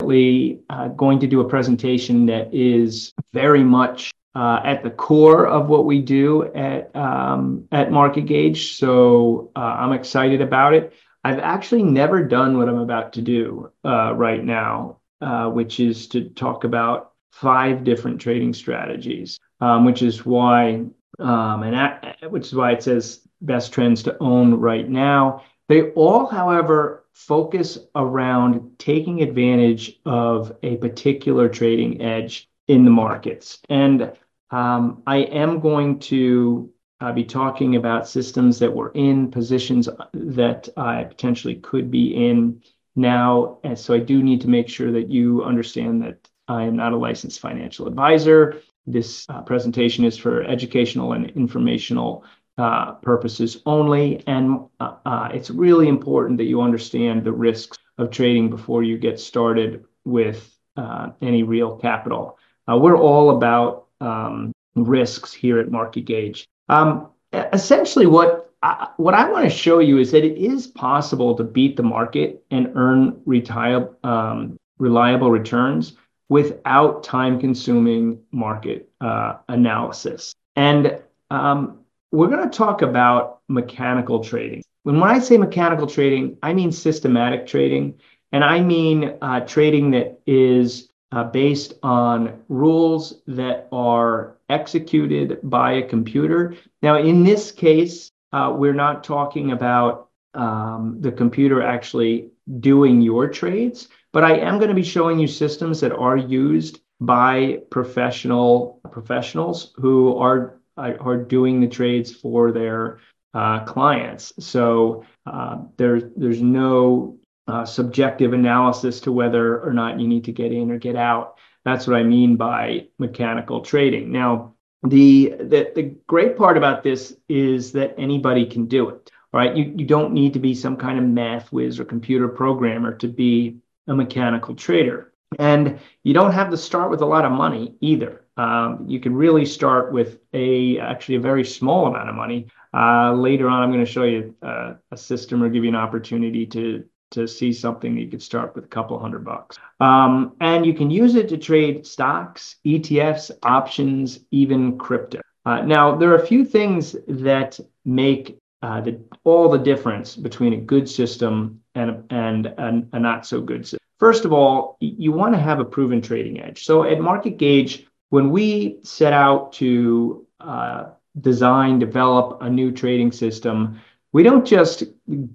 uh, going to do a presentation that is very much uh, at the core of what we do at um, at Market Gauge. So uh, I'm excited about it. I've actually never done what I'm about to do uh, right now, uh, which is to talk about five different trading strategies, um, which is why um, and which is why it says best trends to own right now. They all, however, focus around taking advantage of a particular trading edge in the markets. And um, I am going to uh, be talking about systems that were in positions that I potentially could be in now. And so I do need to make sure that you understand that I am not a licensed financial advisor. This uh, presentation is for educational and informational uh, purposes only. And uh, uh, it's really important that you understand the risks of trading before you get started with uh, any real capital. Uh, we're all about um, risks here at Market Gauge. Um, essentially, what I, what I want to show you is that it is possible to beat the market and earn retire, um, reliable returns without time-consuming market analysis. And um, we're going to talk about mechanical trading. When, I say mechanical trading, I mean systematic trading, and I mean uh, trading that is uh, based on rules that are executed by a computer. Now, in this case, uh, we're not talking about um, the computer actually doing your trades, but I am going to be showing you systems that are used by professional professionals who are are doing the trades for their uh, clients. So uh, there's there's no uh, subjective analysis to whether or not you need to get in or get out. That's what I mean by mechanical trading. Now, the the, the great part about this is that anybody can do it. Right? you, you don't need to be some kind of math whiz or computer programmer to be a mechanical trader. And you don't have to start with a lot of money either. Um, you can really start with a actually a very small amount of money. Uh, later on, I'm going to show you uh, a system or give you an opportunity to to see something that you could start with a couple hundred bucks. Um, and you can use it to trade stocks, ETFs, options, even crypto. Uh, now, there are a few things that make uh, the, all the difference between a good system and, and a, a not so good system. First of all, you want to have a proven trading edge. So at Market Gauge, when we set out to uh, design, develop a new trading system, we don't just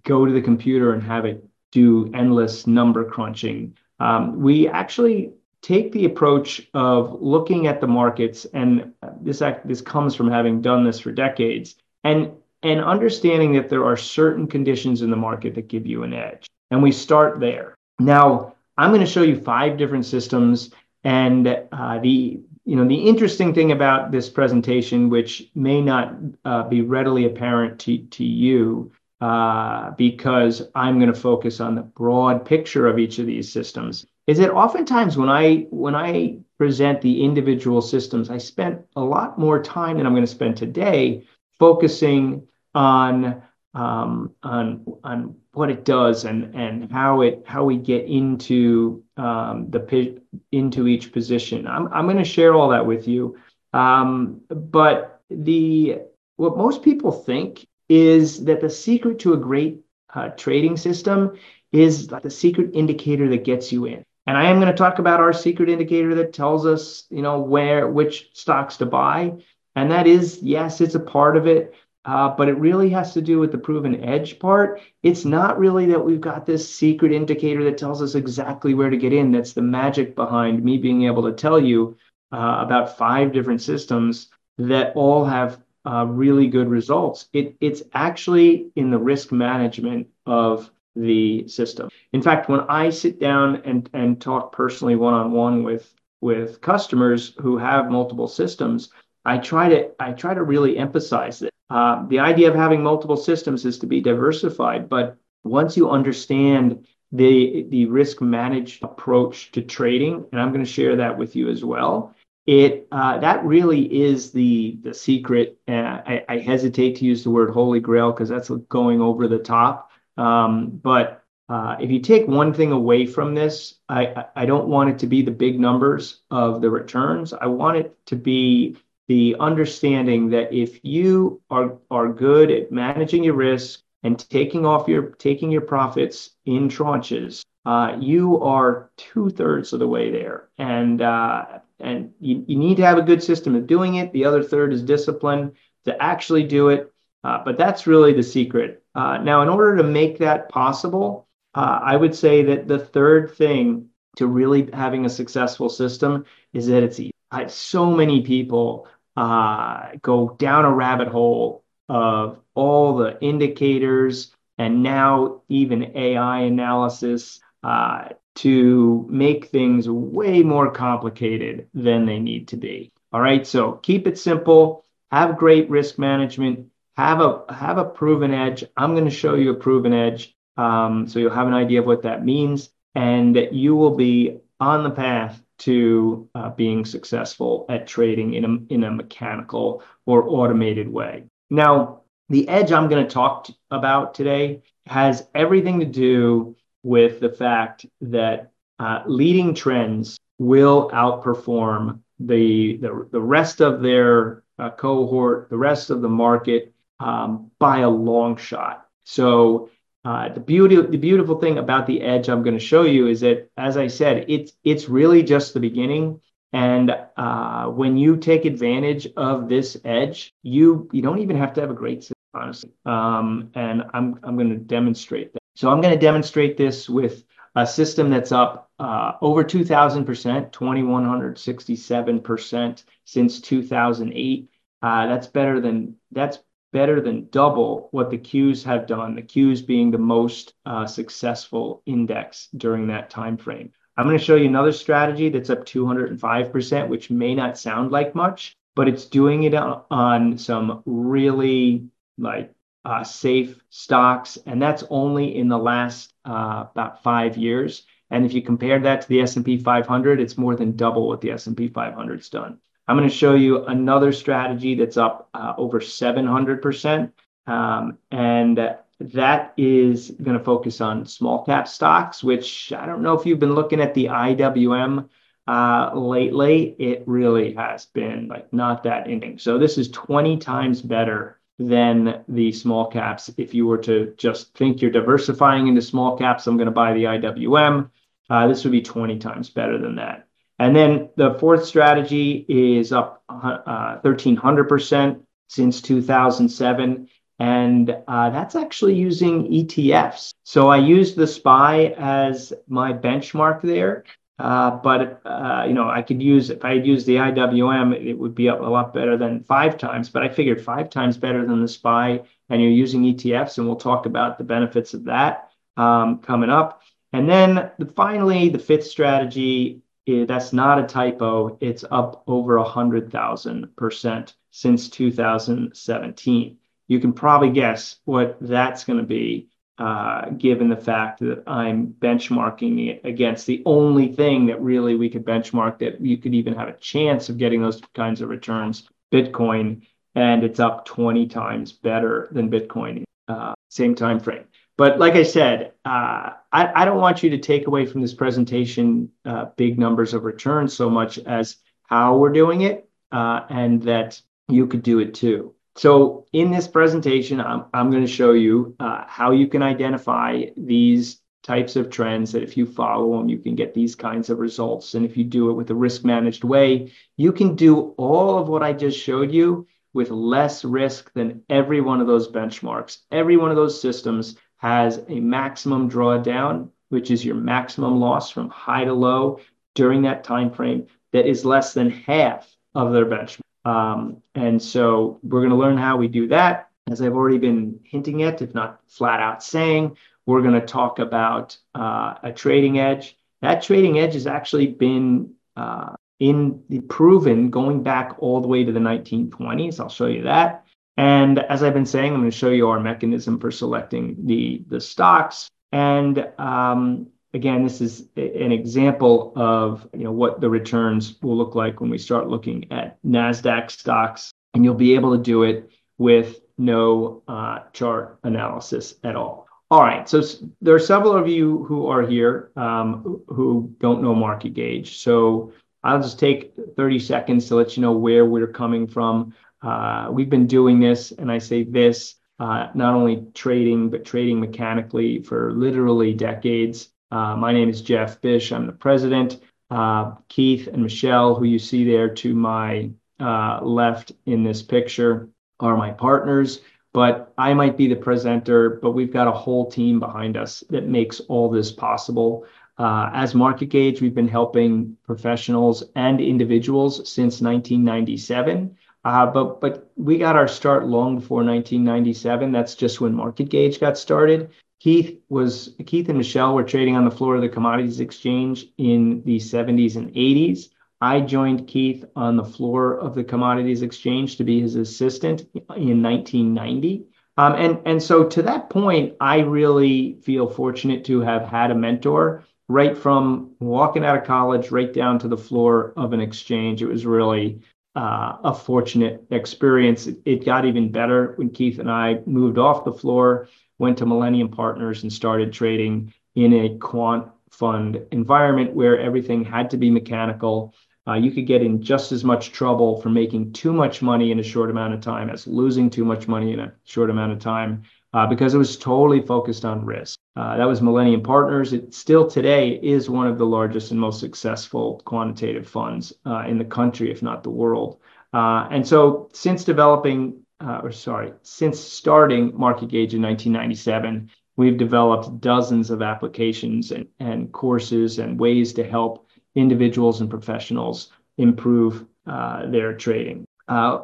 go to the computer and have it do endless number crunching. Um, we actually take the approach of looking at the markets, and this act, this comes from having done this for decades, and and understanding that there are certain conditions in the market that give you an edge. And we start there. Now, I'm going to show you five different systems, and uh, the you know, the interesting thing about this presentation, which may not uh, be readily apparent to, to you, uh, because I'm going to focus on the broad picture of each of these systems, is that oftentimes when I when I present the individual systems, I spent a lot more time than I'm going to spend today focusing on um, on on what it does and and how it how we get into um, the into each position. I'm I'm going to share all that with you, um, but the what most people think is that the secret to a great uh, trading system is the secret indicator that gets you in. And I am going to talk about our secret indicator that tells us, you know, where which stocks to buy. And that is, yes, it's a part of it, uh, but it really has to do with the proven edge part. It's not really that we've got this secret indicator that tells us exactly where to get in. That's the magic behind me being able to tell you uh, about five different systems that all have uh, really good results. It, it's actually in the risk management of the system. In fact, when I sit down and, and talk personally one on one with with customers who have multiple systems, I try to I try to really emphasize that uh, the idea of having multiple systems is to be diversified, but once you understand the the risk managed approach to trading, and I'm going to share that with you as well. It uh, that really is the the secret. I, I, hesitate to use the word holy grail because that's going over the top. Um, but uh, if you take one thing away from this, I, I don't want it to be the big numbers of the returns. I want it to be the understanding that if you are, are good at managing your risk and taking off your taking your profits in tranches, uh, you are two thirds of the way there, and uh, and you, you need to have a good system of doing it. The other third is discipline to actually do it, uh, but that's really the secret. Uh, now, in order to make that possible, uh, I would say that the third thing to really having a successful system is that it's so many people uh, go down a rabbit hole of all the indicators and now even AI analysis uh, to make things way more complicated than they need to be. All right, so keep it simple, have great risk management, have a have a proven edge. I'm going to show you a proven edge um, so you'll have an idea of what that means, and that you will be on the path to uh, being successful at trading in a, in a mechanical or automated way. Now, the edge I'm going to talk t- about today has everything to do with the fact that uh, leading trends will outperform the, the, the rest of their uh, cohort, the rest of the market um, by a long shot. So uh, the beauty, the beautiful thing about the edge I'm going to show you is that, as I said, it's it's really just the beginning. And uh, when you take advantage of this edge, you you don't even have to have a great system, honestly. Um, and I'm I'm going to demonstrate that. So I'm going to demonstrate this with a system that's up uh, over 2,000 percent, 2,167 percent since 2008. Uh, that's better than that's better than double what the Qs have done, the Qs being the most uh, successful index during that time frame. I'm going to show you another strategy that's up 205%, which may not sound like much, but it's doing it on, some really like uh, safe stocks, and that's only in the last uh, about five years. And if you compare that to the S&P 500, it's more than double what the S&P 500's done. I'm going to show you another strategy that's up uh, over 700%. Um, and that is going to focus on small cap stocks, which I don't know if you've been looking at the IWM uh, lately. It really has been like not that interesting. So this is 20 times better than the small caps. If you were to just think you're diversifying into small caps, I'm going to buy the IWM. Uh, this would be 20 times better than that. And then the fourth strategy is up uh, 1,300% since 2007. And uh, that's actually using ETFs. So I use the SPY as my benchmark there. Uh, but uh, you know, I could use if I use the IWM, it would be up a lot better than five times. But I figured five times better than the SPY, and you're using ETFs, and we'll talk about the benefits of that um, coming up. And then the, finally, the fifth strategy it, that's not a typo. It's up over 100,000% since 2017. You can probably guess what that's going to be, uh, given the fact that I'm benchmarking it against the only thing that really we could benchmark that you could even have a chance of getting those kinds of returns, Bitcoin, and it's up 20 times better than Bitcoin, uh, same time frame. But like I said, uh, I, I, don't want you to take away from this presentation uh, big numbers of returns so much as how we're doing it uh, and that you could do it too. So in this presentation, I'm, I'm going to show you uh, how you can identify these types of trends that if you follow them, you can get these kinds of results. And if you do it with a risk managed way, you can do all of what I just showed you with less risk than every one of those benchmarks. Every one of those systems has a maximum drawdown, which is your maximum loss from high to low during that time frame that is less than half of their benchmark. Um, and so we're going to learn how we do that. As I've already been hinting at, if not flat out saying, we're going to talk about uh, a trading edge. That trading edge has actually been uh, in the proven going back all the way to the 1920s. I'll show you that. And as I've been saying, I'm going to show you our mechanism for selecting the, the stocks. And um, again, this is an example of you know, what the returns will look like when we start looking at NASDAQ stocks. And you'll be able to do it with no uh, chart analysis at all. all right. So there are several of you who are here um, who don't know Market Gauge. So I'll just take 30 seconds to let you know where we're coming from. Uh, we've been doing this, and I say this, uh, not only trading, but trading mechanically for literally decades. Uh, my name is Geoff Bysshe. I'm the president. Uh, Keith and Michele, who you see there to my uh, left in this picture, are my partners. But I might be the presenter, but we've got a whole team behind us that makes all this possible. Uh, as Market Gauge, we've been helping professionals and individuals since 1997. Uh, but but we got our start long before 1997. That's just when Market Gauge got started. Keith was Keith and Michele were trading on the floor of the Commodities Exchange in the 70s and 80s. I joined Keith on the floor of the Commodities Exchange to be his assistant in 1990. Um, and and so to that point, I really feel fortunate to have had a mentor right from walking out of college right down to the floor of an exchange. It was really uh, a fortunate experience. It got even better when Keith and I moved off the floor, went to Millennium Partners, and started trading in a quant fund environment where everything had to be mechanical. Uh, you could get in just as much trouble for making too much money in a short amount of time as losing too much money in a short amount of time uh, because it was totally focused on risk. Uh, that was Millennium Partners. It still today is one of the largest and most successful quantitative funds uh, in the country, if not the world. Uh, and so, since developing, uh, or sorry, since starting Market Gauge in 1997, we've developed dozens of applications and, and courses and ways to help individuals and professionals improve uh, their trading.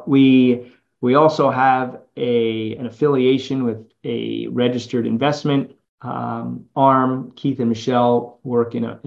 we we also have a, an affiliation with a registered investment um, arm. Keith and Michele work in an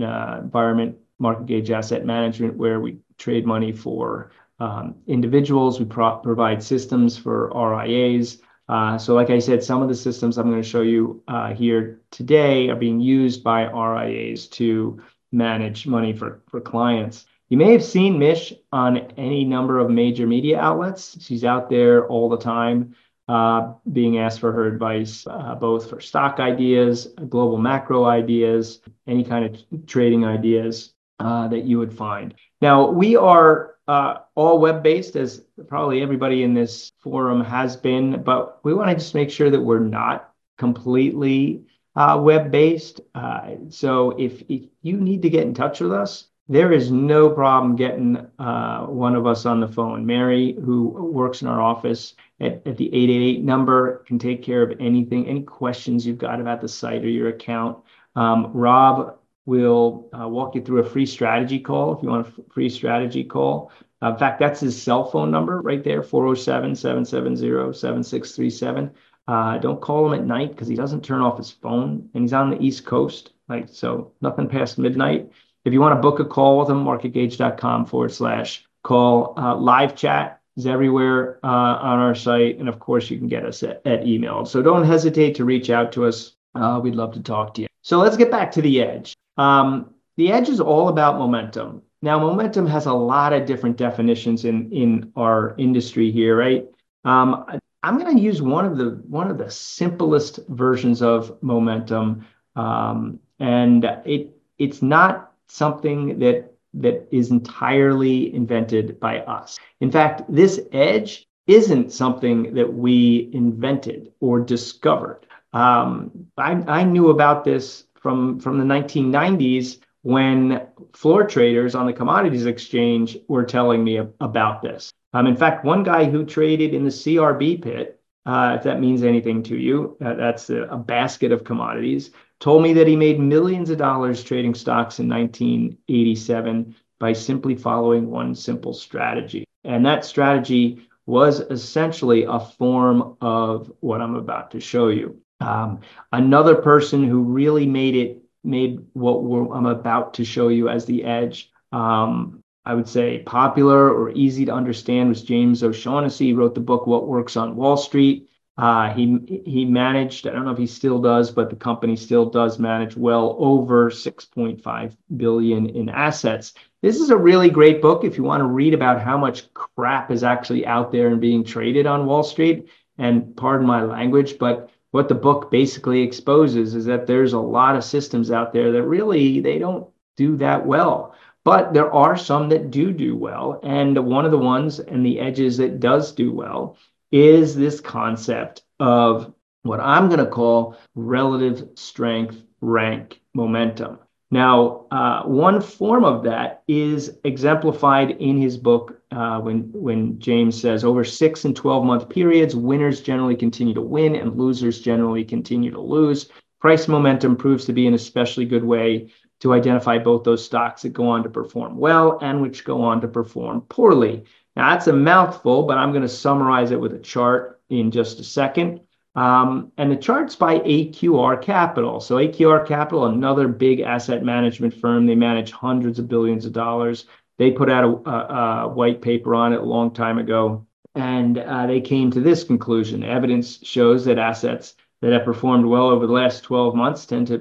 environment, market gauge asset management, where we trade money for um, individuals. We pro- provide systems for RIAs. Uh, so, like I said, some of the systems I'm going to show you uh, here today are being used by RIAs to manage money for, for clients. You may have seen Mish on any number of major media outlets. She's out there all the time uh, being asked for her advice, uh, both for stock ideas, global macro ideas, any kind of trading ideas uh, that you would find. Now, we are uh, all web based, as probably everybody in this forum has been, but we want to just make sure that we're not completely uh, web based. Uh, so if, if you need to get in touch with us, there is no problem getting uh, one of us on the phone. Mary, who works in our office at, at the 888 number, can take care of anything, any questions you've got about the site or your account. Um, Rob will uh, walk you through a free strategy call if you want a free strategy call. Uh, in fact, that's his cell phone number right there 407 770 7637. Uh, don't call him at night because he doesn't turn off his phone and he's on the East Coast. Like, so nothing past midnight. If you want to book a call with them, marketgauge.com forward slash call. Uh, live chat is everywhere uh, on our site. And of course, you can get us at, at email. So don't hesitate to reach out to us. Uh, we'd love to talk to you. So let's get back to the edge. Um, the edge is all about momentum. Now, momentum has a lot of different definitions in, in our industry here, right? Um, I'm going to use one of the one of the simplest versions of momentum, um, and it it's not something that that is entirely invented by us. In fact, this edge isn't something that we invented or discovered. Um, I, I knew about this from, from the 1990s when floor traders on the commodities exchange were telling me about this. Um, in fact, one guy who traded in the CRB pit, uh, if that means anything to you, uh, that's a, a basket of commodities, told me that he made millions of dollars trading stocks in 1987 by simply following one simple strategy. And that strategy was essentially a form of what I'm about to show you. Um, another person who really made it, made what I'm about to show you as the edge, um, I would say popular or easy to understand was James O'Shaughnessy. He wrote the book What Works on Wall Street. Uh, he he managed. I don't know if he still does, but the company still does manage well over 6.5 billion in assets. This is a really great book if you want to read about how much crap is actually out there and being traded on Wall Street. And pardon my language, but what the book basically exposes is that there's a lot of systems out there that really they don't do that well. But there are some that do do well. And one of the ones and the edges that does do well is this concept of what I'm going to call relative strength rank momentum. Now, uh, one form of that is exemplified in his book uh, when, when James says over six and 12 month periods, winners generally continue to win and losers generally continue to lose. Price momentum proves to be an especially good way to identify both those stocks that go on to perform well and which go on to perform poorly. Now, that's a mouthful, but I'm going to summarize it with a chart in just a second. Um, and the chart's by AQR Capital. So, AQR Capital, another big asset management firm, they manage hundreds of billions of dollars. They put out a, a, a white paper on it a long time ago, and uh, they came to this conclusion. Evidence shows that assets that have performed well over the last 12 months tend to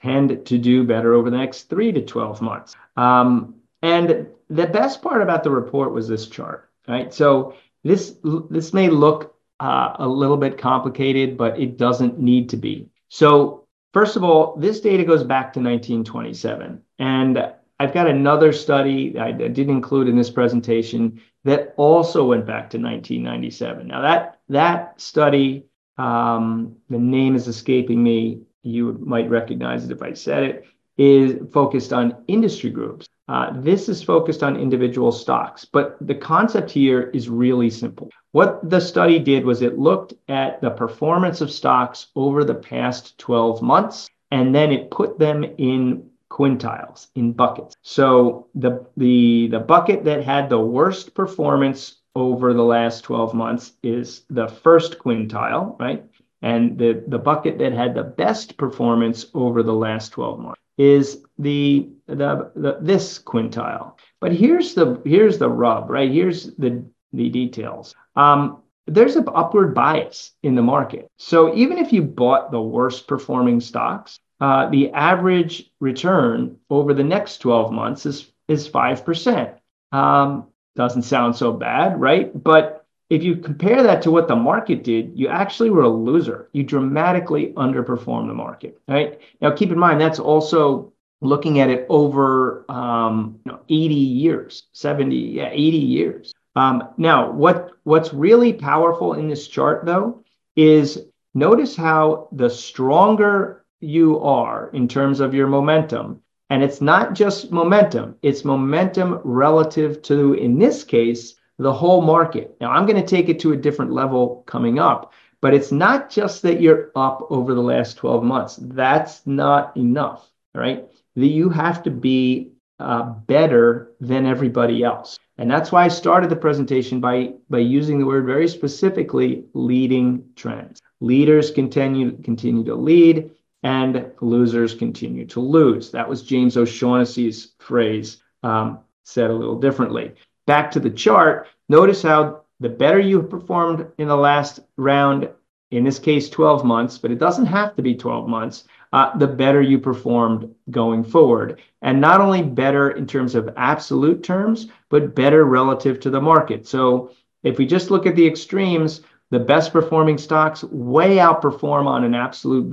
tend to do better over the next three to 12 months. Um, and the best part about the report was this chart, right? So this this may look uh, a little bit complicated, but it doesn't need to be. So first of all, this data goes back to 1927, and I've got another study I didn't include in this presentation that also went back to 1997. Now that that study, um, the name is escaping me. You might recognize it if I said it. Is focused on industry groups. Uh, this is focused on individual stocks, but the concept here is really simple. What the study did was it looked at the performance of stocks over the past 12 months, and then it put them in quintiles, in buckets. So the, the, the bucket that had the worst performance over the last 12 months is the first quintile, right? And the, the bucket that had the best performance over the last 12 months is the, the, the this quintile. But here's the here's the rub, right? Here's the the details. Um, there's an upward bias in the market. So even if you bought the worst performing stocks, uh, the average return over the next 12 months is is five percent. Um, doesn't sound so bad, right? But if you compare that to what the market did, you actually were a loser. You dramatically underperformed the market, right? Now, keep in mind, that's also looking at it over um, you know, 80 years, 70, yeah, 80 years. Um, now, what, what's really powerful in this chart, though, is notice how the stronger you are in terms of your momentum, and it's not just momentum, it's momentum relative to, in this case, the whole market. Now, I'm going to take it to a different level coming up, but it's not just that you're up over the last 12 months. That's not enough, right? That you have to be uh, better than everybody else. And that's why I started the presentation by, by using the word very specifically leading trends. Leaders continue, continue to lead and losers continue to lose. That was James O'Shaughnessy's phrase, um, said a little differently back to the chart, notice how the better you performed in the last round, in this case 12 months, but it doesn't have to be 12 months, uh, the better you performed going forward. And not only better in terms of absolute terms, but better relative to the market. So if we just look at the extremes, the best performing stocks way outperform on an absolute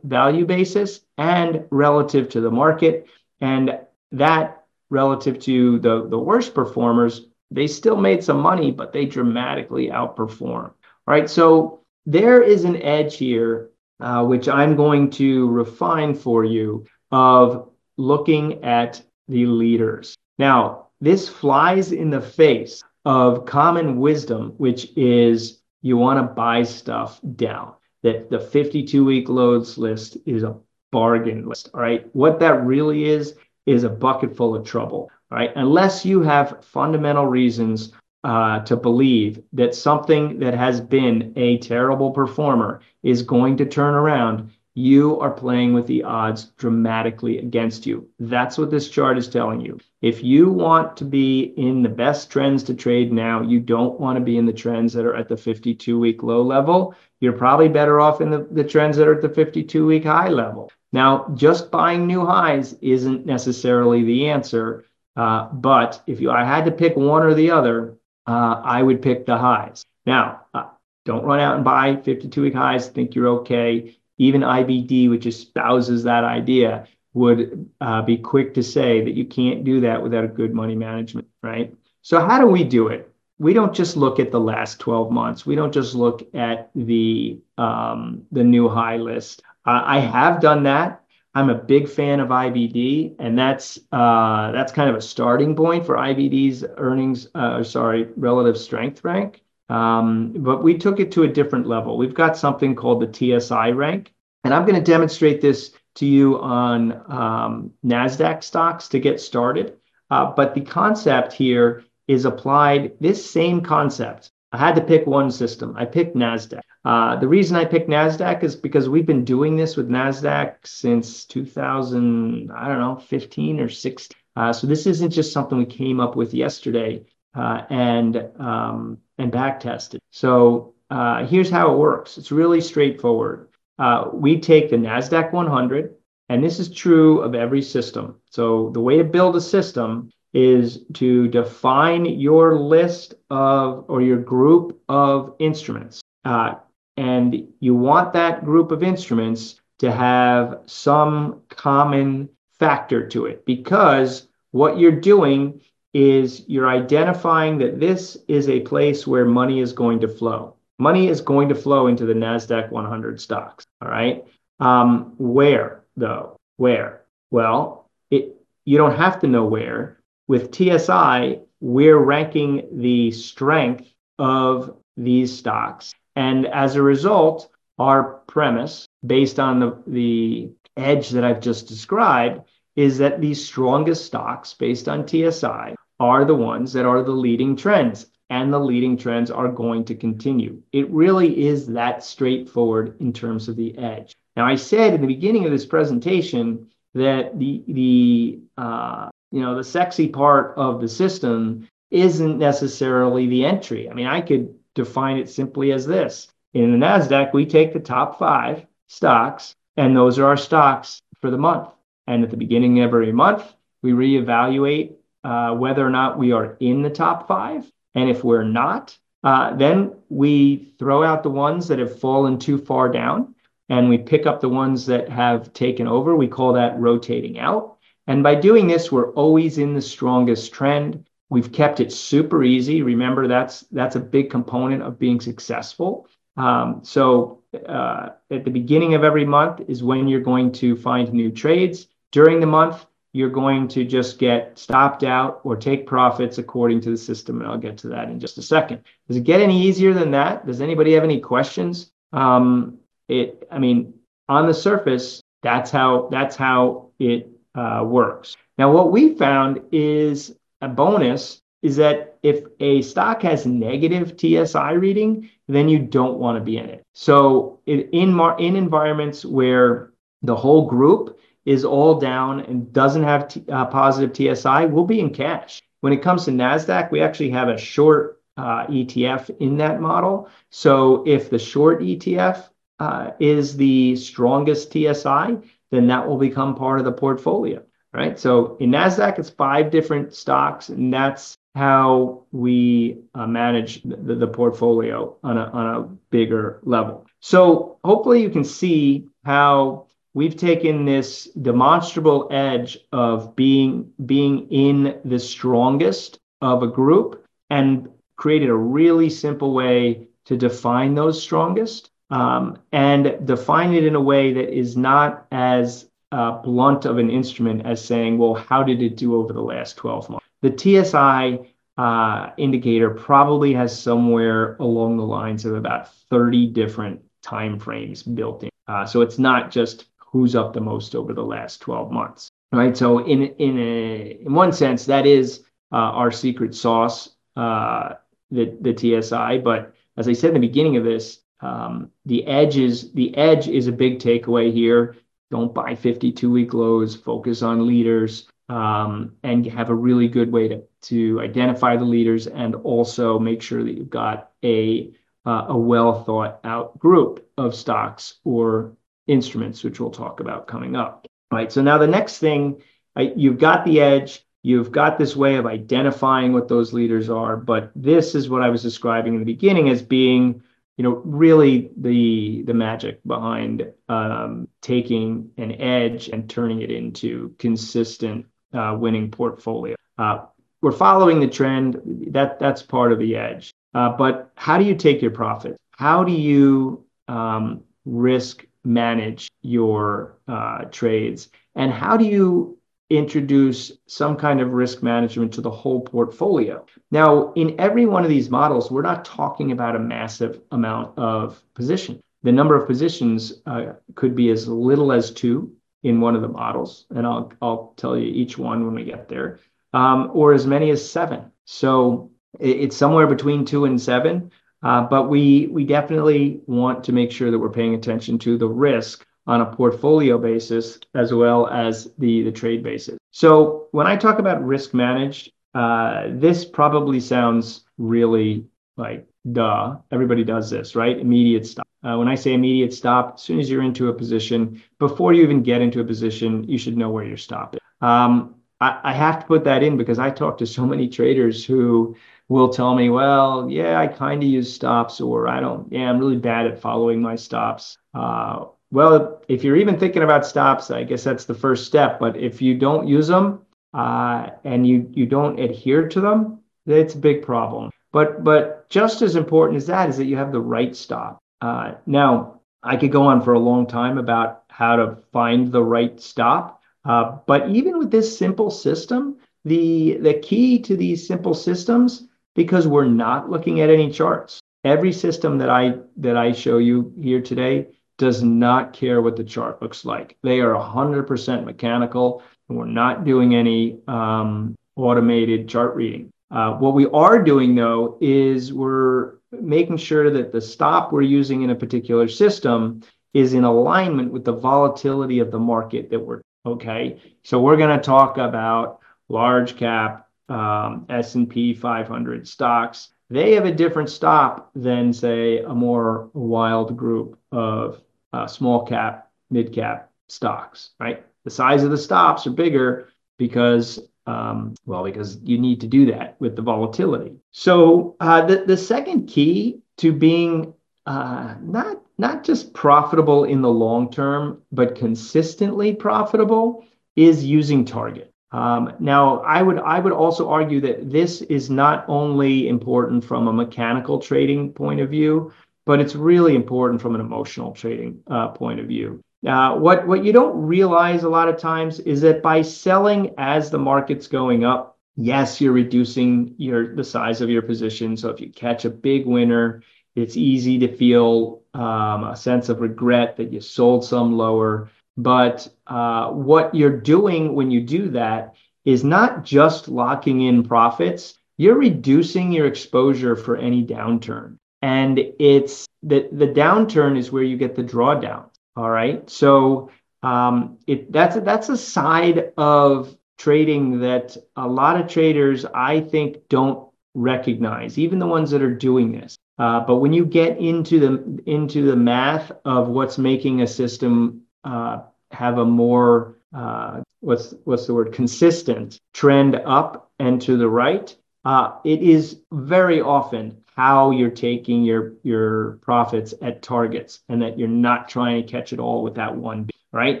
value basis and relative to the market. And that relative to the, the worst performers, they still made some money, but they dramatically outperformed. All right, so there is an edge here, uh, which I'm going to refine for you of looking at the leaders. Now, this flies in the face of common wisdom, which is you want to buy stuff down. That the 52 week loads list is a bargain list. All right. What that really is, is a bucket full of trouble. Right? Unless you have fundamental reasons uh, to believe that something that has been a terrible performer is going to turn around, you are playing with the odds dramatically against you. That's what this chart is telling you. If you want to be in the best trends to trade now, you don't want to be in the trends that are at the 52 week low level. You're probably better off in the, the trends that are at the 52 week high level. Now, just buying new highs isn't necessarily the answer. Uh, but if you, I had to pick one or the other, uh, I would pick the highs. Now, uh, don't run out and buy 52 week highs, think you're okay. Even IBD, which espouses that idea, would uh, be quick to say that you can't do that without a good money management, right? So, how do we do it? We don't just look at the last 12 months. We don't just look at the um, the new high list. Uh, I have done that. I'm a big fan of IBD, and that's uh, that's kind of a starting point for IBD's earnings. Uh, sorry, relative strength rank. Um, but we took it to a different level. We've got something called the TSI rank, and I'm going to demonstrate this to you on um, NASDAQ stocks to get started. Uh, but the concept here is applied, this same concept. I had to pick one system. I picked NASDAQ. Uh, the reason I picked NASDAQ is because we've been doing this with NASDAQ since 2000, I don't know, 15 or 16. Uh, so this isn't just something we came up with yesterday uh, and, um, and back tested. So uh, here's how it works. It's really straightforward uh, we take the NASDAQ 100, and this is true of every system. So the way to build a system is to define your list of or your group of instruments. Uh, and you want that group of instruments to have some common factor to it because what you're doing is you're identifying that this is a place where money is going to flow money is going to flow into the NASDAQ 100 stocks. All right. Um, where, though? Where? Well, it, you don't have to know where. With TSI, we're ranking the strength of these stocks. And as a result, our premise, based on the, the edge that I've just described, is that these strongest stocks, based on TSI, are the ones that are the leading trends and the leading trends are going to continue. It really is that straightforward in terms of the edge. Now, I said in the beginning of this presentation that the the uh, you know the sexy part of the system isn't necessarily the entry. I mean, I could define it simply as this: in the Nasdaq, we take the top five stocks, and those are our stocks for the month. And at the beginning of every month, we reevaluate uh, whether or not we are in the top five and if we're not, uh, then we throw out the ones that have fallen too far down and we pick up the ones that have taken over. We call that rotating out. And by doing this, we're always in the strongest trend. We've kept it super easy. Remember, that's that's a big component of being successful. Um, so uh, at the beginning of every month is when you're going to find new trades. During the month, you're going to just get stopped out or take profits according to the system. And I'll get to that in just a second. Does it get any easier than that? Does anybody have any questions? Um, it, I mean, on the surface, that's how that's how it uh, works. Now, what we found is a bonus is that if a stock has negative TSI reading, then you don't want to be in it. So in in environments where the whole group is all down and doesn't have t- uh, positive TSI, we'll be in cash. When it comes to NASDAQ, we actually have a short uh, ETF in that model. So if the short ETF uh, is the strongest TSI, then that will become part of the portfolio, right? So in NASDAQ, it's five different stocks, and that's how we uh, manage the, the portfolio on a, on a bigger level. So hopefully you can see how we've taken this demonstrable edge of being being in the strongest of a group and created a really simple way to define those strongest um, and define it in a way that is not as uh, blunt of an instrument as saying, well, how did it do over the last 12 months? The TSI uh, indicator probably has somewhere along the lines of about 30 different time frames built in. Uh, so it's not just who's up the most over the last 12 months. Right. So in in a in one sense, that is uh, our secret sauce, uh, the the TSI. But as I said in the beginning of this, um, the edge is the edge is a big takeaway here. Don't buy 52 week lows. Focus on leaders. Um, and have a really good way to, to identify the leaders and also make sure that you've got a, uh, a well thought out group of stocks or instruments, which we'll talk about coming up. Right. So now the next thing, you've got the edge, you've got this way of identifying what those leaders are, but this is what I was describing in the beginning as being you know, really the the magic behind um, taking an edge and turning it into consistent uh, winning portfolio. Uh, we're following the trend. That that's part of the edge. Uh, but how do you take your profit? How do you um, risk manage your uh, trades, and how do you introduce some kind of risk management to the whole portfolio. Now, in every one of these models, we're not talking about a massive amount of position. The number of positions uh, could be as little as two in one of the models, and I'll, I'll tell you each one when we get there, um, or as many as seven. So it's somewhere between two and seven. Uh, but we we definitely want to make sure that we're paying attention to the risk on a portfolio basis as well as the, the trade basis. So when I talk about risk managed, uh, this probably sounds really like duh. Everybody does this, right? Immediate stop. Uh, when I say immediate stop, as soon as you're into a position, before you even get into a position, you should know where you're stopping. Um, I, I have to put that in because I talk to so many traders who will tell me, well, yeah, I kind of use stops, or I don't, yeah, I'm really bad at following my stops. Uh, well, if you're even thinking about stops, I guess that's the first step. But if you don't use them uh, and you you don't adhere to them, it's a big problem. But but just as important as that is that you have the right stop. Uh, now, I could go on for a long time about how to find the right stop. Uh, but even with this simple system, the the key to these simple systems, because we're not looking at any charts, every system that I that I show you here today does not care what the chart looks like. They are 100% mechanical, and we're not doing any um, automated chart reading. Uh, what we are doing, though, is we're making sure that the stop we're using in a particular system is in alignment with the volatility of the market that we're okay. So we're going to talk about large cap um, S&P 500 stocks. They have a different stop than, say, a more wild group of uh, small cap, mid cap stocks, right? The size of the stops are bigger because, um, well, because you need to do that with the volatility. So uh, the the second key to being uh, not not just profitable in the long term, but consistently profitable is using target. Um, now, I would I would also argue that this is not only important from a mechanical trading point of view, but it's really important from an emotional trading uh, point of view. Uh, what what you don't realize a lot of times is that by selling as the market's going up, yes, you're reducing your the size of your position. So if you catch a big winner, it's easy to feel um, a sense of regret that you sold some lower. But uh, what you're doing when you do that is not just locking in profits. You're reducing your exposure for any downturn and it's the the downturn is where you get the drawdown. All right, so um, it that's that's a side of trading that a lot of traders I think don't recognize, even the ones that are doing this. Uh, but when you get into the into the math of what's making a system uh, have a more uh, what's what's the word consistent trend up and to the right, uh, it is very often how you're taking your your profits at targets and that you're not trying to catch it all with that one right?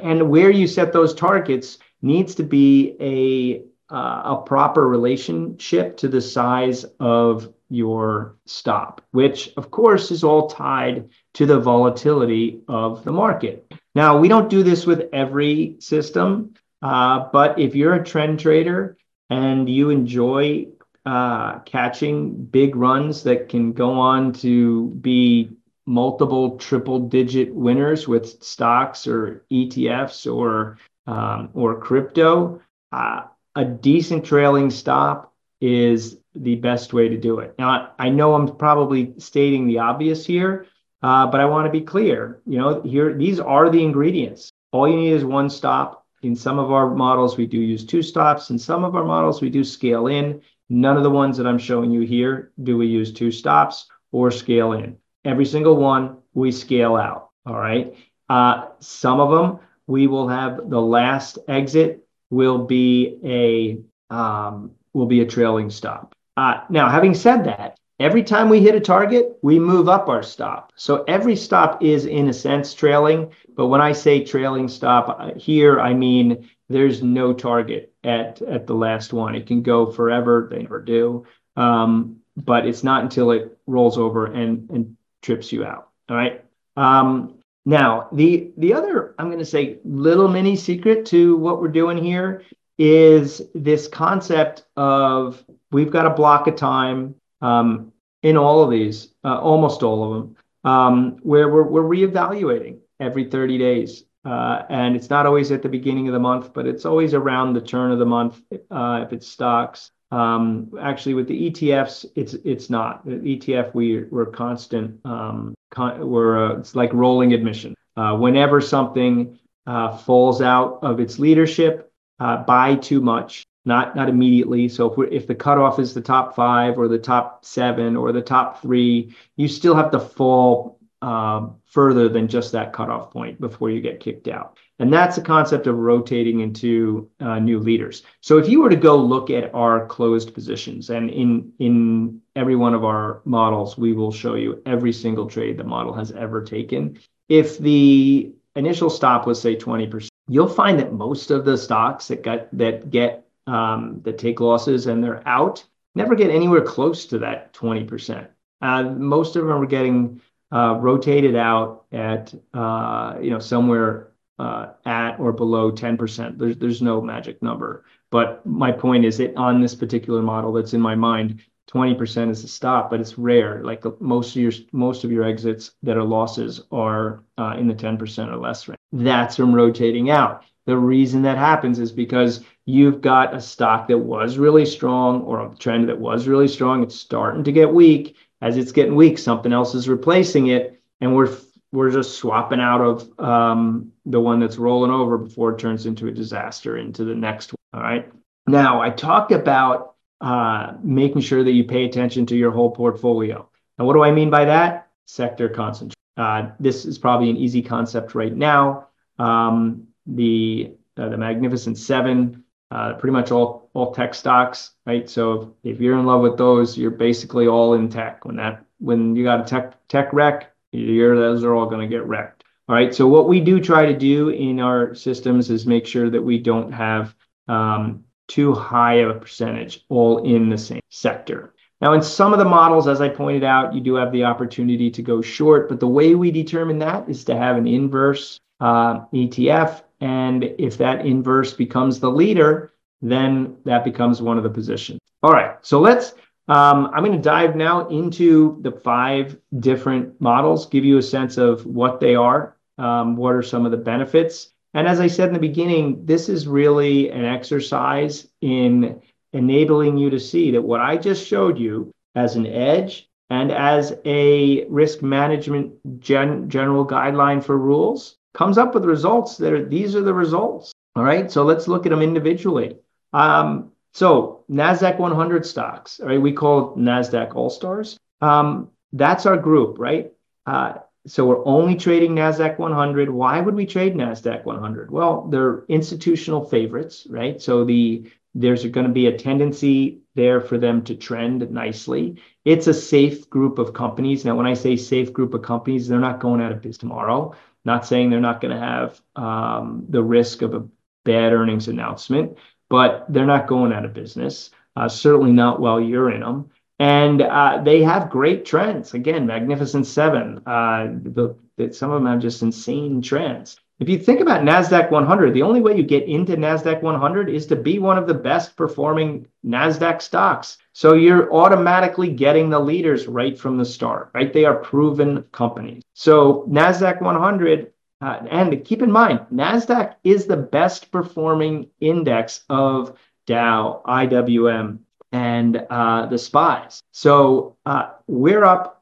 And where you set those targets needs to be a uh, a proper relationship to the size of your stop which of course is all tied to the volatility of the market. Now we don't do this with every system uh, but if you're a trend trader and you enjoy uh, catching big runs that can go on to be multiple triple digit winners with stocks or ETFs or um, or crypto, uh, a decent trailing stop is the best way to do it. Now, I know I'm probably stating the obvious here, uh, but I want to be clear. You know, here these are the ingredients. All you need is one stop. In some of our models, we do use two stops. In some of our models, we do scale in. None of the ones that I'm showing you here do we use two stops or scale in. Every single one we scale out. All right. Uh, some of them we will have the last exit will be a um, will be a trailing stop. Uh, now, having said that, Every time we hit a target, we move up our stop. So every stop is, in a sense, trailing. But when I say trailing stop here, I mean there's no target at, at the last one. It can go forever. They never do. Um, but it's not until it rolls over and, and trips you out. All right. Um, now, the the other I'm going to say little mini secret to what we're doing here is this concept of we've got a block of time um, in all of these, uh, almost all of them, um, where we're, we're reevaluating every 30 days. Uh, and it's not always at the beginning of the month, but it's always around the turn of the month uh, if it's stocks. Um, actually, with the ETFs, it's it's not. The ETF, we we're constant. Um, con- we're uh, it's like rolling admission. Uh, whenever something uh, falls out of its leadership, uh, buy too much, not not immediately. So if we if the cutoff is the top five or the top seven or the top three, you still have to fall um, further than just that cutoff point before you get kicked out. And that's the concept of rotating into uh, new leaders. So if you were to go look at our closed positions, and in in every one of our models, we will show you every single trade the model has ever taken. If the initial stop was say 20%, you'll find that most of the stocks that got that get um, that take losses and they're out never get anywhere close to that 20%. Uh, most of them are getting uh, rotated out at uh, you know somewhere uh, at or below 10%. There's there's no magic number. But my point is that on this particular model that's in my mind, 20% is a stop, but it's rare. Like most of your most of your exits that are losses are uh, in the 10% or less range. That's from rotating out. The reason that happens is because you've got a stock that was really strong or a trend that was really strong. It's starting to get weak. As it's getting weak, something else is replacing it, and we're we're just swapping out of um, the one that's rolling over before it turns into a disaster into the next one. All right. Now, I talked about uh, making sure that you pay attention to your whole portfolio. And what do I mean by that? Sector concentration. Uh, this is probably an easy concept right now. Um, the uh, the Magnificent Seven, uh, pretty much all all tech stocks, right? So if, you're in love with those, you're basically all in tech. When that when you got a tech tech wreck, year, those are all going to get wrecked. All right. So what we do try to do in our systems is make sure that we don't have um, too high of a percentage all in the same sector. Now, in some of the models, as I pointed out, you do have the opportunity to go short, but the way we determine that is to have an inverse uh, ETF. And if that inverse becomes the leader, then that becomes one of the positions. All right, so let's um, I'm going to dive now into the five different models, give you a sense of what they are, um, what are some of the benefits. And as I said in the beginning, this is really an exercise in enabling you to see that what I just showed you as an edge and as a risk management gen- general guideline for rules comes up with results that are these are the results. All right, so let's look at them individually. Um, so Nasdaq 100 stocks, right? We call it Nasdaq All Stars. Um, that's our group, right? Uh, so we're only trading Nasdaq 100. Why would we trade Nasdaq 100? Well, they're institutional favorites, right? So the there's going to be a tendency there for them to trend nicely. It's a safe group of companies. Now, when I say safe group of companies, they're not going out of business tomorrow. Not saying they're not going to have um, the risk of a bad earnings announcement, but they're not going out of business. Uh, certainly not while you're in them. And uh, they have great trends. Again, Magnificent Seven. Uh, the, the, some of them have just insane trends. If you think about NASDAQ 100, the only way you get into NASDAQ 100 is to be one of the best performing NASDAQ stocks. So you're automatically getting the leaders right from the start, right? They are proven companies. So NASDAQ 100 uh, and keep in mind, NASDAQ is the best performing index of Dow, IWM, and uh, the SPYs. So uh, we're up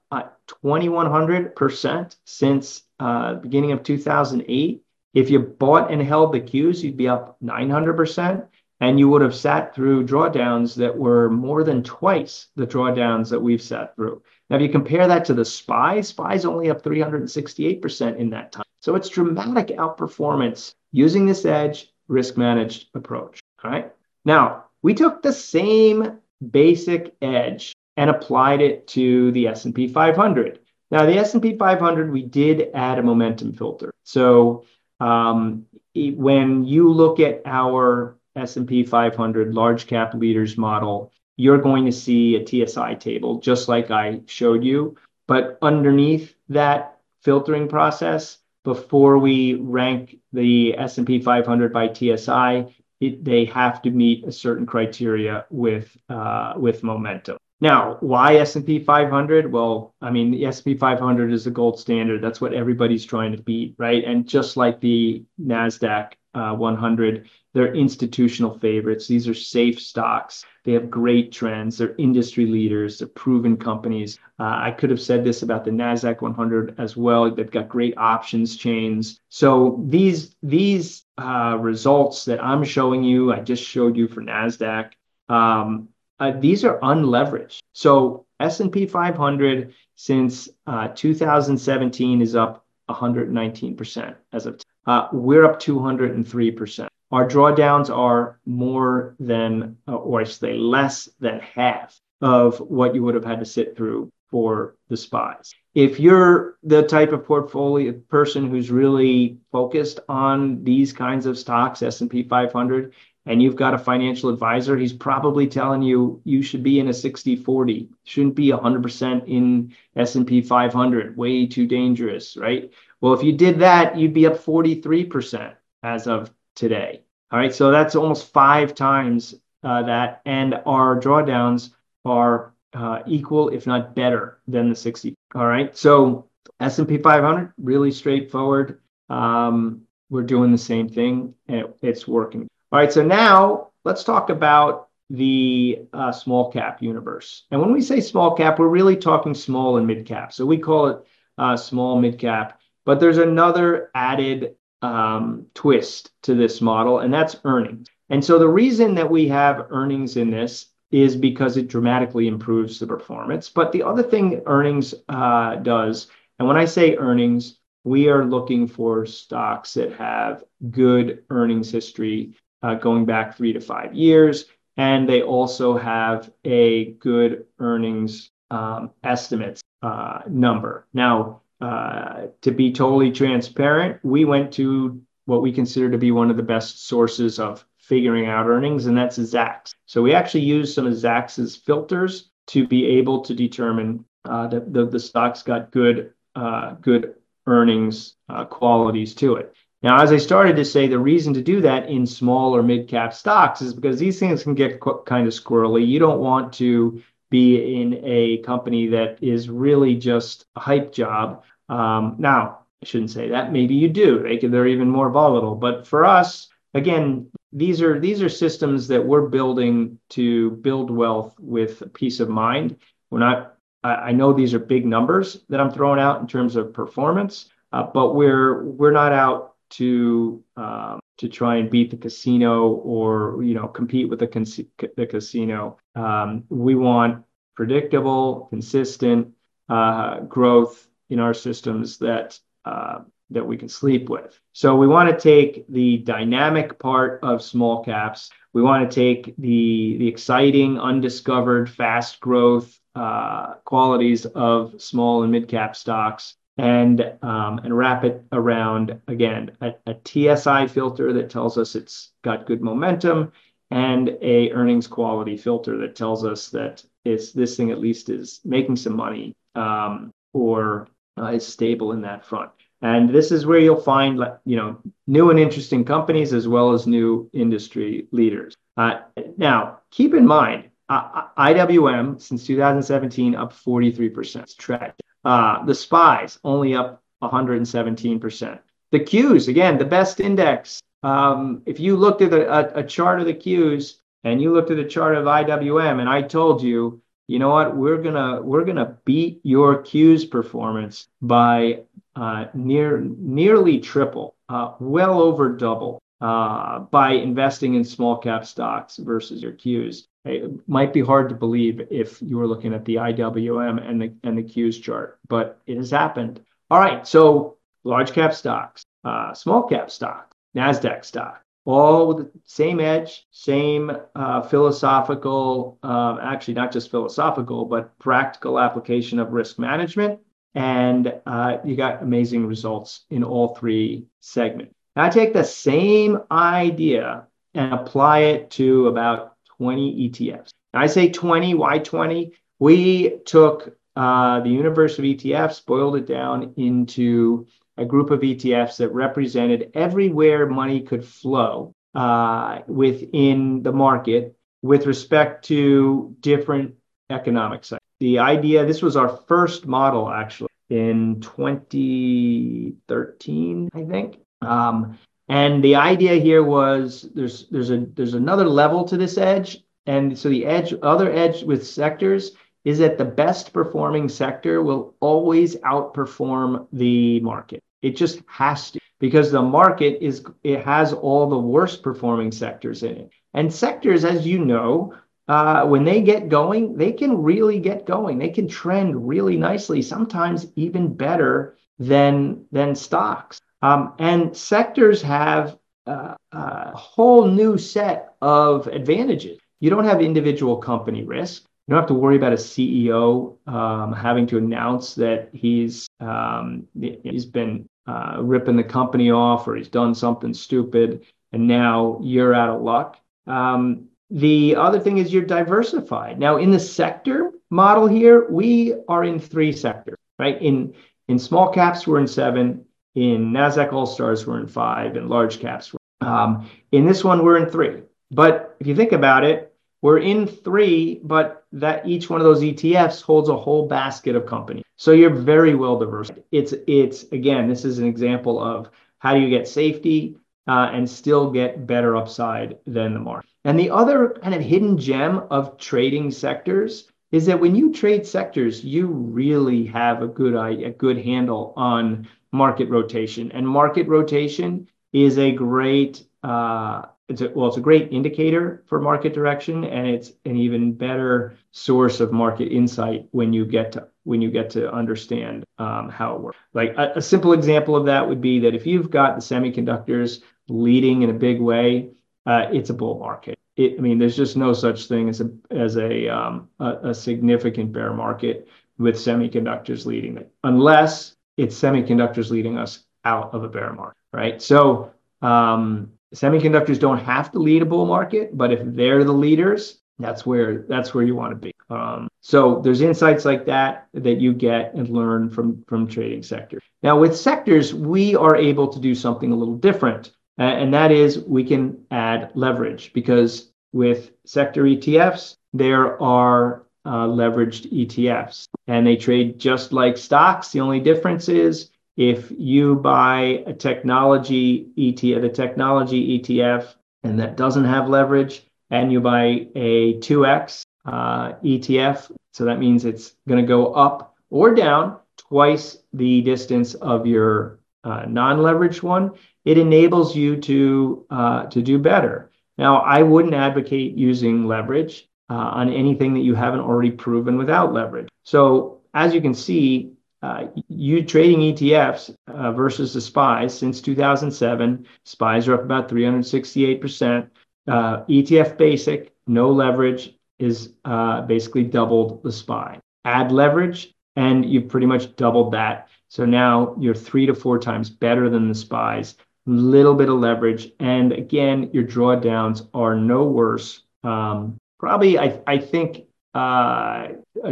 2,100% since uh, beginning of 2008. If you bought and held the Qs, you'd be up 900%. And you would have sat through drawdowns that were more than twice the drawdowns that we've sat through. Now, if you compare that to the SPY, SPY's only up 368% in that time. So it's dramatic outperformance using this edge risk managed approach. All right. Now, we took the same basic edge and applied it to the S&P 500. Now, the S&P 500, we did add a momentum filter. So when you look at our S&P 500 large cap leaders model, you're going to see a TSI table, just like I showed you. But underneath that filtering process, before we rank the S&P 500 by TSI, they have to meet a certain criteria with uh, with momentum. Now, why S&P 500? Well, I mean, the S&P 500 is the gold standard. That's what everybody's trying to beat, right? And just like the Nasdaq uh, 100, they're institutional favorites. These are safe stocks. They have great trends. They're industry leaders. They're proven companies. Uh, I could have said this about the Nasdaq 100 as well. They've got great options chains. So these these uh, results that I'm showing you, I just showed you for Nasdaq. Um, uh, these are unleveraged. So S&P 500 since uh, 2017 is up 119% as of uh, we're up 203%. Our drawdowns are more than, uh, or I should say less than half of what you would have had to sit through for the SPYs. If you're the type of portfolio person who's really focused on these kinds of stocks, S&P 500, and you've got a financial advisor, he's probably telling you you should be in a 60-40. Shouldn't be 100% in S&P 500. Way too dangerous, right? Well, if you did that, you'd be up 43% as of today. All right, so that's almost five times uh, that, and our drawdowns are uh, equal, if not better, than the 60. All right, so S&P 500 really straightforward. Um, we're doing the same thing, and it, it's working. All right, so now let's talk about the uh, small cap universe. And when we say small cap, we're really talking small and mid cap. So we call it uh, small mid cap. But there's another added um, twist to this model, and that's earnings. And so the reason that we have earnings in this is because it dramatically improves the performance. But the other thing earnings uh, does, and when I say earnings, we are looking for stocks that have good earnings history uh, going back three to five years. And they also have a good earnings um, estimates uh, number. Now, uh, to be totally transparent, we went to what we consider to be one of the best sources of figuring out earnings, and that's Zacks. So we actually use some of Zacks' filters to be able to determine uh, that the, the stock's got good uh, good earnings uh, qualities to it. Now, as I started to say, the reason to do that in small or mid cap stocks is because these things can get qu- kind of squirrely. You don't want to be in a company that is really just a hype job. Um, now, I shouldn't say that. Maybe you do. They're even more volatile. But for us, again, these are these are systems that we're building to build wealth with peace of mind. We're not. I, I know these are big numbers that I'm throwing out in terms of performance, uh, but we're we're not out to um, to try and beat the casino or you know compete with the, the casino. Um, we want predictable, consistent uh, growth in our systems that uh, that we can sleep with. So we want to take the dynamic part of small caps. We want to take the the exciting, undiscovered, fast growth uh, qualities of small and mid cap stocks and um, and wrap it around again a, a, TSI filter that tells us it's got good momentum and a earnings quality filter that tells us that it's this thing at least is making some money um, or uh, is stable in that front. And this is where you'll find you know new and interesting companies as well as new industry leaders. Uh, now keep in mind uh, IWM since 2017 up 43%. It's tragic. Uh, the SPYs only up 117%. The Qs, again, the best index. Um, if you looked at a, a, a chart of the Qs and you looked at a chart of IWM and I told you, you know what, we're gonna we're gonna beat your Qs performance by uh, near nearly triple, uh, well over double uh, by investing in small cap stocks versus your Qs. It might be hard to believe if you were looking at the IWM and the and the Qs chart, but it has happened. All right, so large cap stocks, uh, small cap stocks, Nasdaq stock. all with the same edge, same uh, philosophical, uh, actually not just philosophical, but practical application of risk management. And uh, you got amazing results in all three segments. Now, I take the same idea and apply it to about 20 ETFs. Now, I say 20, why 20? We took uh, the universe of ETFs, boiled it down into a group of ETFs that represented everywhere money could flow uh, within the market with respect to different economic cycles. The idea, this was our first model actually in 2013, I think. Um, and the idea here was there's there's a there's another level to this edge. And so the edge, other edge with sectors is that the best performing sector will always outperform the market. It just has to because the market is it has all the worst performing sectors in it. And sectors, as you know, uh, when they get going, they can really get going. They can trend really nicely, sometimes even better than than stocks. Um, and sectors have uh, a whole new set of advantages. You don't have individual company risk. You don't have to worry about a CEO um, having to announce that he's um, he's been uh, ripping the company off or he's done something stupid, and now you're out of luck. Um, the other thing is you're diversified. Now, in the sector model here, we are in three sectors, right? In in small caps, we're in seven. In Nasdaq All Stars, we're in five. In large caps, um, in this one, we're in three. But if you think about it, we're in three, but that each one of those ETFs holds a whole basket of companies. So you're very well diversified. It's it's again, this is an example of how do you get safety uh, and still get better upside than the market. And the other kind of hidden gem of trading sectors is that when you trade sectors, you really have a good a good handle on market rotation. And market rotation is a great uh, it's a, well, it's a great indicator for market direction, and it's an even better source of market insight when you get to when you get to understand um, how it works. Like a, a, simple example of that would be that if you've got the semiconductors leading in a big way, uh, it's a bull market. It, I mean, there's just no such thing as a as a, um, a, a significant bear market with semiconductors leading it, unless it's semiconductors leading us out of a bear market, right? So um, semiconductors don't have to lead a bull market, but if they're the leaders, that's where that's where you want to be. Um, so there's insights like that that you get and learn from from trading sectors. Now with sectors, we are able to do something a little different, and that is we can add leverage because with sector ETFs, there are uh, leveraged ETFs, and they trade just like stocks. The only difference is if you buy a technology ETF, the technology ETF, and that doesn't have leverage, and you buy a 2x uh, ETF, so that means it's going to go up or down twice the distance of your uh, non-leveraged one, it enables you to uh, to do better. Now, I wouldn't advocate using leverage uh, on anything that you haven't already proven without leverage. So, as you can see, uh, you trading ETFs uh, versus the SPYs since 2007. SPYs are up about 368%. Uh, ETF basic, no leverage, is uh, basically doubled the SPY. Add leverage, and you've pretty much doubled that. So now you're three to four times better than the SPYs. Little bit of leverage, and again, your drawdowns are no worse. Um, probably, I, I think, uh,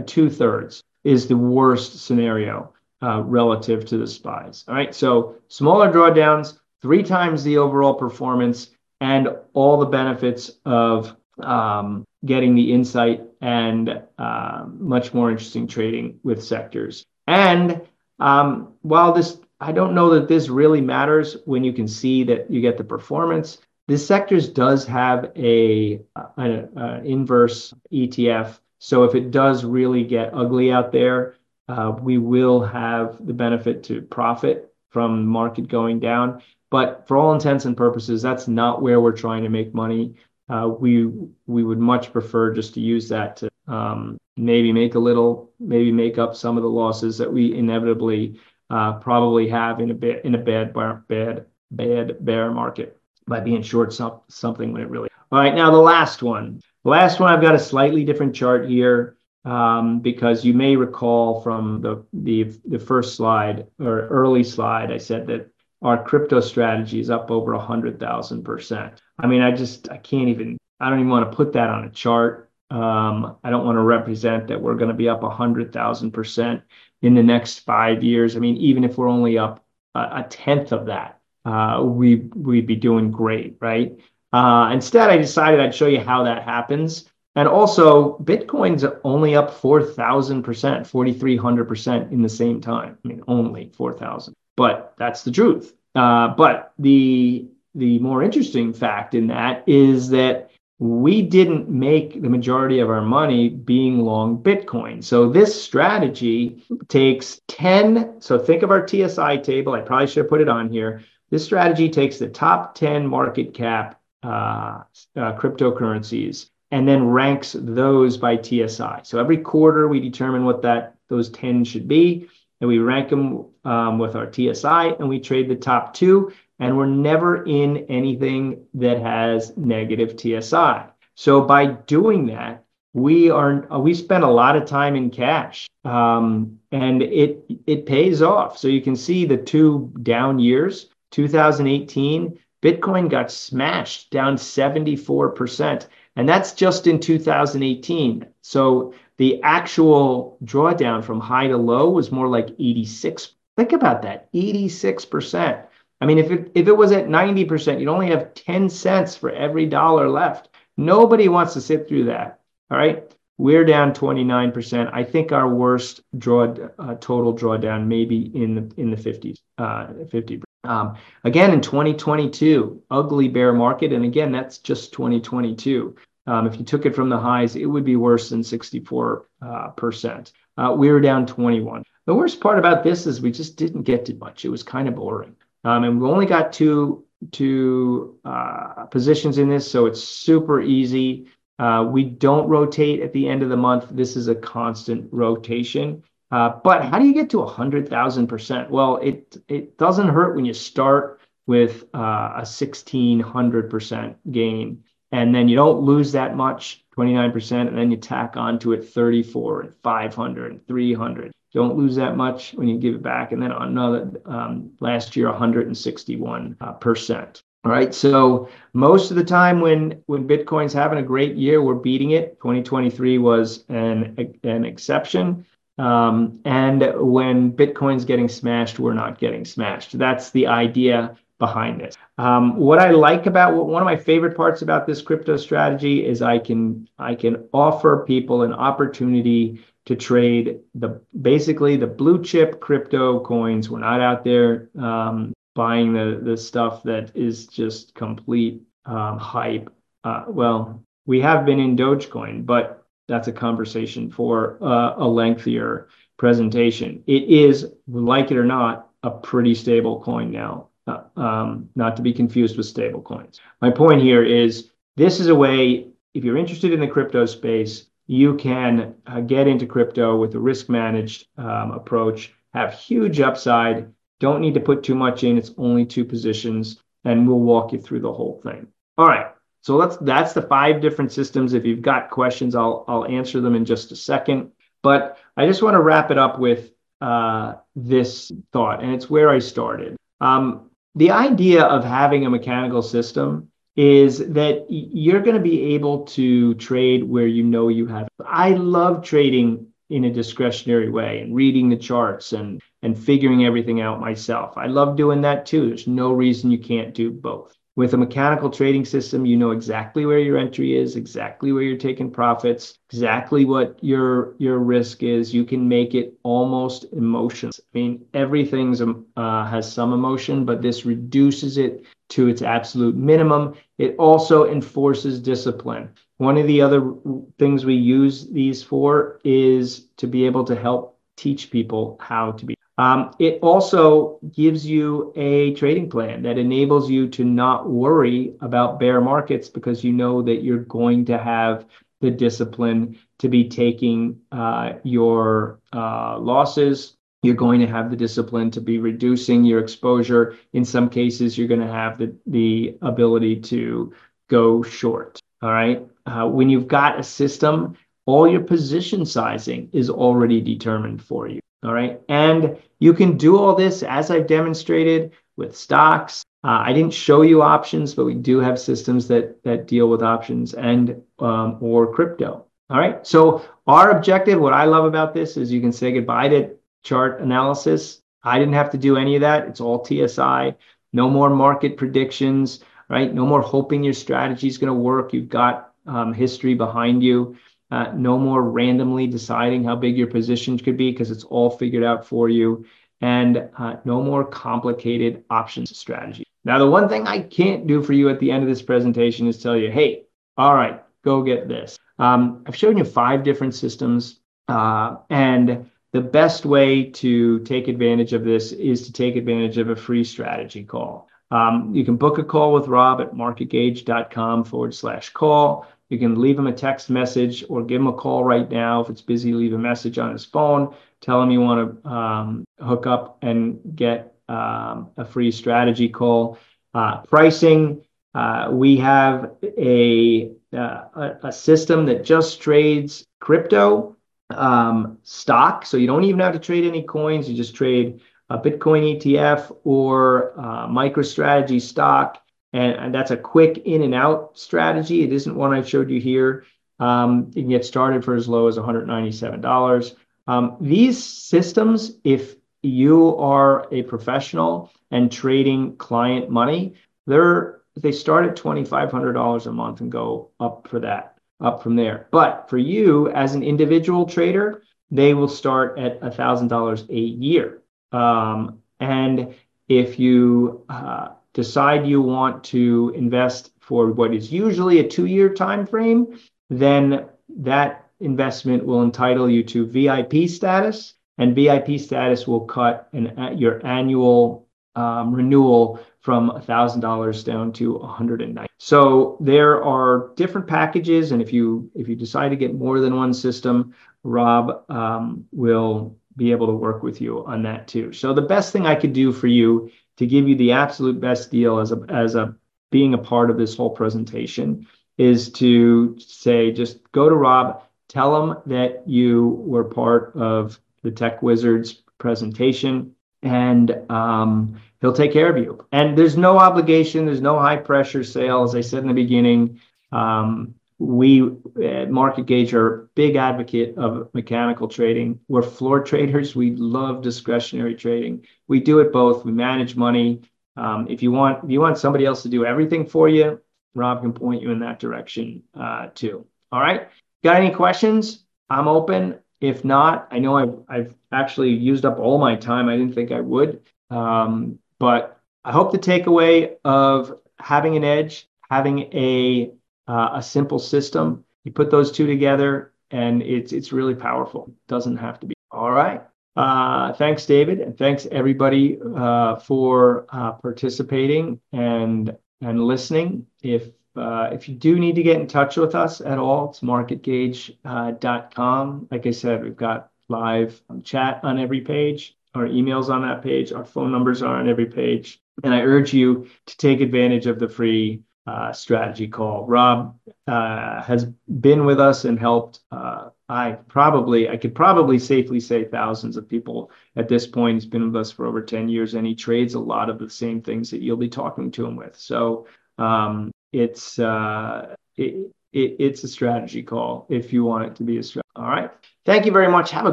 two thirds is the worst scenario uh, relative to the SPYs. All right, so smaller drawdowns, three times the overall performance, and all the benefits of um, getting the insight and uh, much more interesting trading with sectors. And um, while this, I don't know that this really matters when you can see that you get the performance. This sectors does have a, an inverse ETF so if it does really get ugly out there, uh, we will have the benefit to profit from market going down. But for all intents and purposes, that's not where we're trying to make money. Uh, we we would much prefer just to use that to um, maybe make a little, maybe make up some of the losses that we inevitably uh, probably have in a bit in a bad bad bad bear market. By being short something when it really. All right, now the last one. The last one, I've got a slightly different chart here um, because you may recall from the, the the first slide or early slide, I said that our crypto strategy is up over a hundred thousand percent. I mean, I just I can't even I don't even want to put that on a chart. Um, I don't want to represent that we're going to be up a hundred thousand percent in the next five years. I mean, even if we're only up a, a tenth of that, uh, we we'd be doing great, right? Uh, instead, I decided I'd show you how that happens. And also, Bitcoin's only up 4,000%, 4,300% in the same time. I mean, only 4,000. But that's the truth. Uh, but the the more interesting fact in that is that we didn't make the majority of our money being long Bitcoin. So this strategy takes 10. So think of our TSI table. I probably should have put it on here. This strategy takes the top 10 market cap uh, uh, cryptocurrencies and then ranks those by TSI. So every quarter we determine what that those 10 should be, and we rank them um, with our TSI, and we trade the top two, and we're never in anything that has negative TSI. So by doing that, we are we spend a lot of time in cash, um, and it it pays off. So you can see the two down years, 2018 Bitcoin got smashed down 74%. And that's just in 2018. So the actual drawdown from high to low was more like 86. Think about that 86%. I mean, if it, if it was at 90%, you'd only have 10 cents for every dollar left. Nobody wants to sit through that. All right. We're down 29%. I think our worst draw uh, total drawdown maybe in the in the 50s, uh, 50. Um, again, in 2022, ugly bear market, and again, that's just 2022. Um, if you took it from the highs, it would be worse than 64 uh, percent. Uh, we were down 21. The worst part about this is we just didn't get to much. It was kind of boring, um, and we only got two two uh, positions in this, so it's super easy. Uh, we don't rotate at the end of the month. This is a constant rotation. Uh, but how do you get to 100,000%? Well, it, it doesn't hurt when you start with uh, a 1,600% gain. And then you don't lose that much, 29%, and then you tack onto it 34 and 500 and 300. Don't lose that much when you give it back. And then another um, last year, 161%. All right. So most of the time when when Bitcoin's having a great year, we're beating it. 2023 was an an exception. Um, and when Bitcoin's getting smashed, we're not getting smashed. That's the idea behind this. Um, what I like about one of my favorite parts about this crypto strategy is I can I can offer people an opportunity to trade the basically the blue chip crypto coins. We're not out there um, buying the the stuff that is just complete um, hype. Uh, well, we have been in Dogecoin, but that's a conversation for uh, a lengthier presentation. It is, like it or not, a pretty stable coin now, uh, um, not to be confused with stable coins. My point here is this is a way, if you're interested in the crypto space, you can uh, get into crypto with a risk managed um, approach, have huge upside, don't need to put too much in. It's only two positions, and we'll walk you through the whole thing. All right. So let's that's the five different systems. If you've got questions, I'll I'll answer them in just a second. But I just want to wrap it up with uh, this thought, and it's where I started. Um, the idea of having a mechanical system is that you're going to be able to trade where you know you have. I love trading in a discretionary way and reading the charts and and figuring everything out myself. I love doing that too. There's no reason you can't do both. With a mechanical trading system, you know exactly where your entry is, exactly where you're taking profits, exactly what your your risk is. You can make it almost emotionless. I mean, everything's um, uh, has some emotion, but this reduces it to its absolute minimum. It also enforces discipline. One of the other things we use these for is to be able to help teach people how to be. Um, it also gives you a trading plan that enables you to not worry about bear markets because you know that you're going to have the discipline to be taking uh, your uh, losses you're going to have the discipline to be reducing your exposure. In some cases, you're going to have the, the ability to go short. All right. Uh, when you've got a system, all your position sizing is already determined for you. All right. And you can do all this as I've demonstrated with stocks. Uh, I didn't show you options, but we do have systems that that deal with options and um, or crypto. All right. So our objective, what I love about this is you can say goodbye to chart analysis. I didn't have to do any of that. It's all TSI. No more market predictions, right? No more hoping your strategy is going to work. You've got um, history behind you. Uh, no more randomly deciding how big your positions could be because it's all figured out for you. And uh, no more complicated options strategy. Now, the one thing I can't do for you at the end of this presentation is tell you, hey, all right, go get this. Um, I've shown you five different systems. Uh, and the best way to take advantage of this is to take advantage of a free strategy call. Um, you can book a call with Rob at marketgauge.com forward slash call. You can leave him a text message or give him a call right now. If it's busy, leave a message on his phone. Tell him you want to um, hook up and get um, a free strategy call. Uh, pricing, uh, we have a, uh, a system that just trades crypto um, stock. So you don't even have to trade any coins. You just trade a Bitcoin ETF or MicroStrategy stock and that's a quick in and out strategy. It isn't one I showed you here. Um, you can get started for as low as $197. Um, these systems, if you are a professional and trading client money, they're they start at $2,500 a month and go up for that, up from there. But for you as an individual trader, they will start at $1,000 a year. Um, and if you uh, decide you want to invest for what is usually a two-year time frame, then that investment will entitle you to VIP status, and VIP status will cut an, your annual um, renewal from $1,000 down to 190. So there are different packages, and if you if you decide to get more than one system, Rob um, will be able to work with you on that too. So the best thing I could do for you to give you the absolute best deal as a as a being a part of this whole presentation is to say just go to Rob, tell him that you were part of the Tech Wizards presentation, and um, he'll take care of you. And there's no obligation, there's no high pressure sale. As I said in the beginning, um, we at Market Gauge are big advocate of mechanical trading. We're floor traders. We love discretionary trading. We do it both. We manage money. Um, if you want, if you want somebody else to do everything for you, Rob can point you in that direction uh, too. All right. Got any questions? I'm open. If not, I know I've, I've actually used up all my time. I didn't think I would. Um, but I hope the takeaway of having an edge, having a uh, a simple system. You put those two together, and it's it's really powerful. It doesn't have to be. All right. Uh, thanks, David, and thanks everybody uh, for uh, participating and and listening. If uh, if you do need to get in touch with us at all, it's marketgauge.com. Like I said, we've got live chat on every page. Our emails on that page. Our phone numbers are on every page. And I urge you to take advantage of the free uh, strategy call. Rob uh, has been with us and helped. Uh, I probably, I could probably safely say thousands of people at this point. He's been with us for over 10 years and he trades a lot of the same things that you'll be talking to him with. So um, it's, uh, it, it, it's a strategy call if you want it to be a strategy. All right. Thank you very much. Have a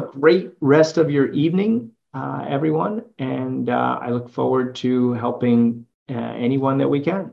great rest of your evening, uh, everyone. And I look forward to helping anyone that we can.